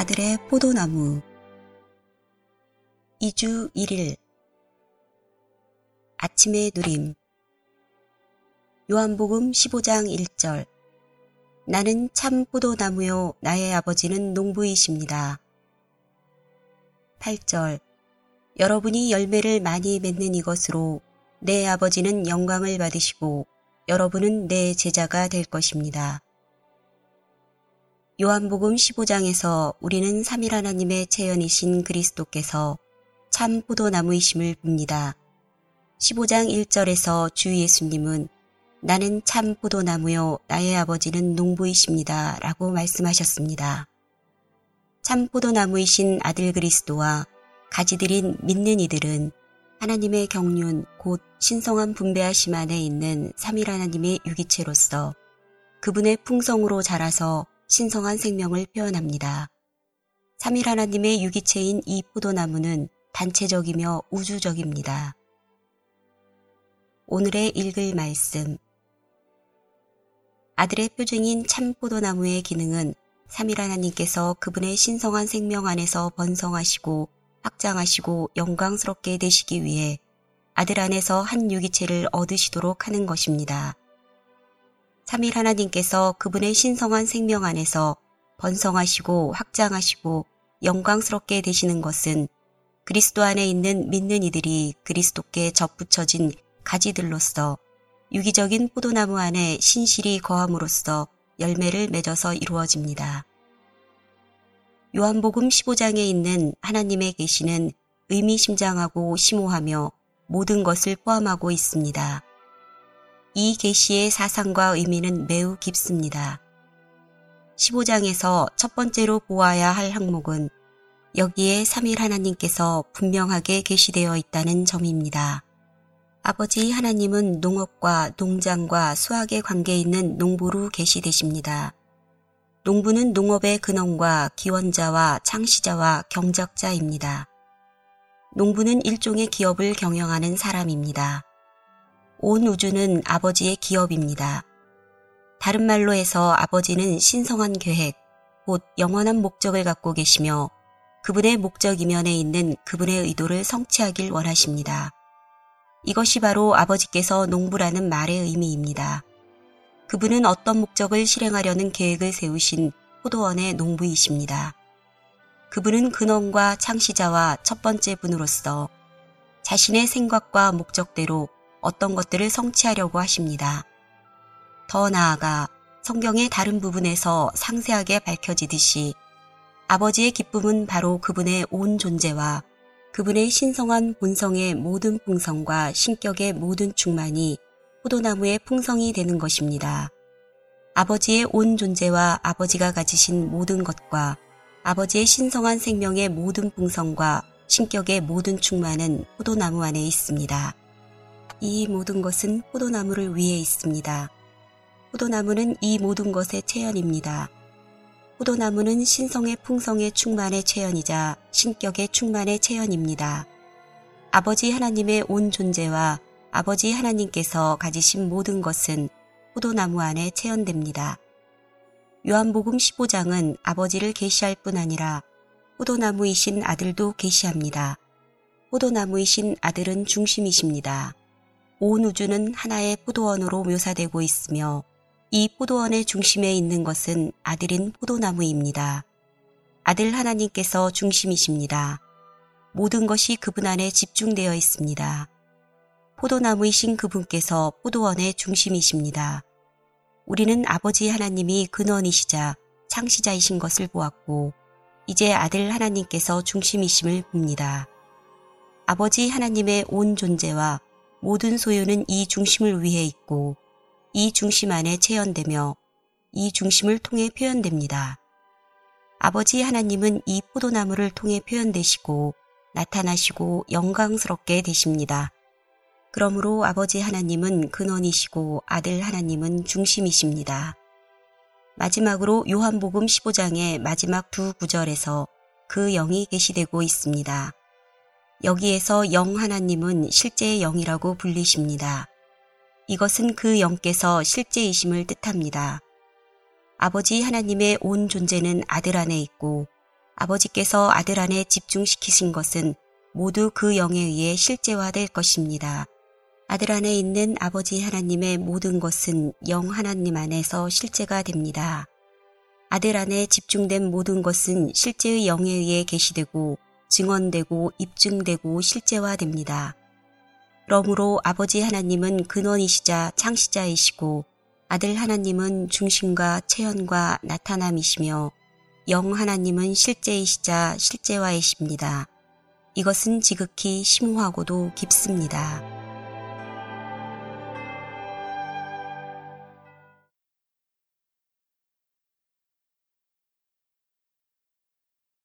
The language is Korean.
아들의 포도나무. 2주 1일. 아침의 누림. 요한복음 15장 1절. 나는 참 포도나무요 나의 아버지는 농부이십니다. 8절. 여러분이 열매를 많이 맺는 이것으로 내 아버지는 영광을 받으시고 여러분은 내 제자가 될 것입니다. 요한복음 15장에서 우리는 삼일 하나님의 체연이신 그리스도께서 참 포도나무이심을 봅니다. 15장 1절에서 주 예수님은 나는 참 포도나무요 나의 아버지는 농부이십니다 라고 말씀하셨습니다. 참 포도나무이신 아들 그리스도와 가지들인 믿는 이들은 하나님의 경륜 곧 신성한 분배하심 안에 있는 삼일 하나님의 유기체로서 그분의 풍성으로 자라서 신성한 생명을 표현합니다. 삼일 하나님의 유기체인 이 포도나무는 단체적이며 우주적입니다. 오늘의 읽을 말씀 아들의 표징인 참 포도나무의 기능은 삼일 하나님께서 그분의 신성한 생명 안에서 번성하시고 확장하시고 영광스럽게 되시기 위해 아들 안에서 한 유기체를 얻으시도록 하는 것입니다. 3일 하나님께서 그분의 신성한 생명 안에서 번성하시고 확장하시고 영광스럽게 되시는 것은 그리스도 안에 있는 믿는 이들이 그리스도께 접붙여진 가지들로서 유기적인 포도나무 안에 신실이 거함으로써 열매를 맺어서 이루어집니다. 요한복음 15장에 있는 하나님의 계시는 의미심장하고 심오하며 모든 것을 포함하고 있습니다. 이 계시의 사상과 의미는 매우 깊습니다. 15장에서 첫 번째로 보아야 할 항목은 여기에 3일 하나님께서 분명하게 계시되어 있다는 점입니다. 아버지 하나님은 농업과 농장과 수학에 관계 있는 농부로 계시되십니다. 농부는 농업의 근원과 기원자와 창시자와 경작자입니다. 농부는 일종의 기업을 경영하는 사람입니다. 온 우주는 아버지의 기업입니다. 다른 말로 해서 아버지는 신성한 계획, 곧 영원한 목적을 갖고 계시며 그분의 목적 이면에 있는 그분의 의도를 성취하길 원하십니다. 이것이 바로 아버지께서 농부라는 말의 의미입니다. 그분은 어떤 목적을 실행하려는 계획을 세우신 포도원의 농부이십니다. 그분은 근원과 창시자와 첫 번째 분으로서 자신의 생각과 목적대로 어떤 것들을 성취하려고 하십니다. 더 나아가 성경의 다른 부분에서 상세하게 밝혀지듯이 아버지의 기쁨은 바로 그분의 온 존재와 그분의 신성한 본성의 모든 풍성과 신격의 모든 충만이 포도나무의 풍성이 되는 것입니다. 아버지의 온 존재와 아버지가 가지신 모든 것과 아버지의 신성한 생명의 모든 풍성과 신격의 모든 충만은 포도나무 안에 있습니다. 이 모든 것은 포도나무를 위해 있습니다. 포도나무는 이 모든 것의 체현입니다. 포도나무는 신성의 풍성의 충만의 체현이자 신격의 충만의 체현입니다. 아버지 하나님의 온 존재와 아버지 하나님께서 가지신 모든 것은 포도나무 안에 체현됩니다. 요한복음 15장은 아버지를 계시할 뿐 아니라 포도나무이신 아들도 계시합니다. 포도나무이신 아들은 중심이십니다. 온 우주는 하나의 포도원으로 묘사되고 있으며 이 포도원의 중심에 있는 것은 아들인 포도나무입니다. 아들 하나님께서 중심이십니다. 모든 것이 그분 안에 집중되어 있습니다. 포도나무이신 그분께서 포도원의 중심이십니다. 우리는 아버지 하나님이 근원이시자 창시자이신 것을 보았고 이제 아들 하나님께서 중심이심을 봅니다. 아버지 하나님의 온 존재와 모든 소유는 이 중심을 위해 있고 이 중심 안에 체현되며 이 중심을 통해 표현됩니다. 아버지 하나님은 이 포도나무를 통해 표현되시고 나타나시고 영광스럽게 되십니다. 그러므로 아버지 하나님은 근원이시고 아들 하나님은 중심이십니다. 마지막으로 요한복음 15장의 마지막 두 구절에서 그 영이 계시되고 있습니다. 여기에서 영 하나님은 실제의 영이라고 불리십니다. 이것은 그 영께서 실제이심을 뜻합니다. 아버지 하나님의 온 존재는 아들 안에 있고 아버지께서 아들 안에 집중시키신 것은 모두 그 영에 의해 실제화될 것입니다. 아들 안에 있는 아버지 하나님의 모든 것은 영 하나님 안에서 실제가 됩니다. 아들 안에 집중된 모든 것은 실제의 영에 의해 계시되고 증언되고 입증되고 실제화됩니다. 그러므로 아버지 하나님은 근원이시자 창시자이시고 아들 하나님은 중심과 체현과 나타남이시며 영 하나님은 실제이시자 실제화이십니다. 이것은 지극히 심오하고도 깊습니다.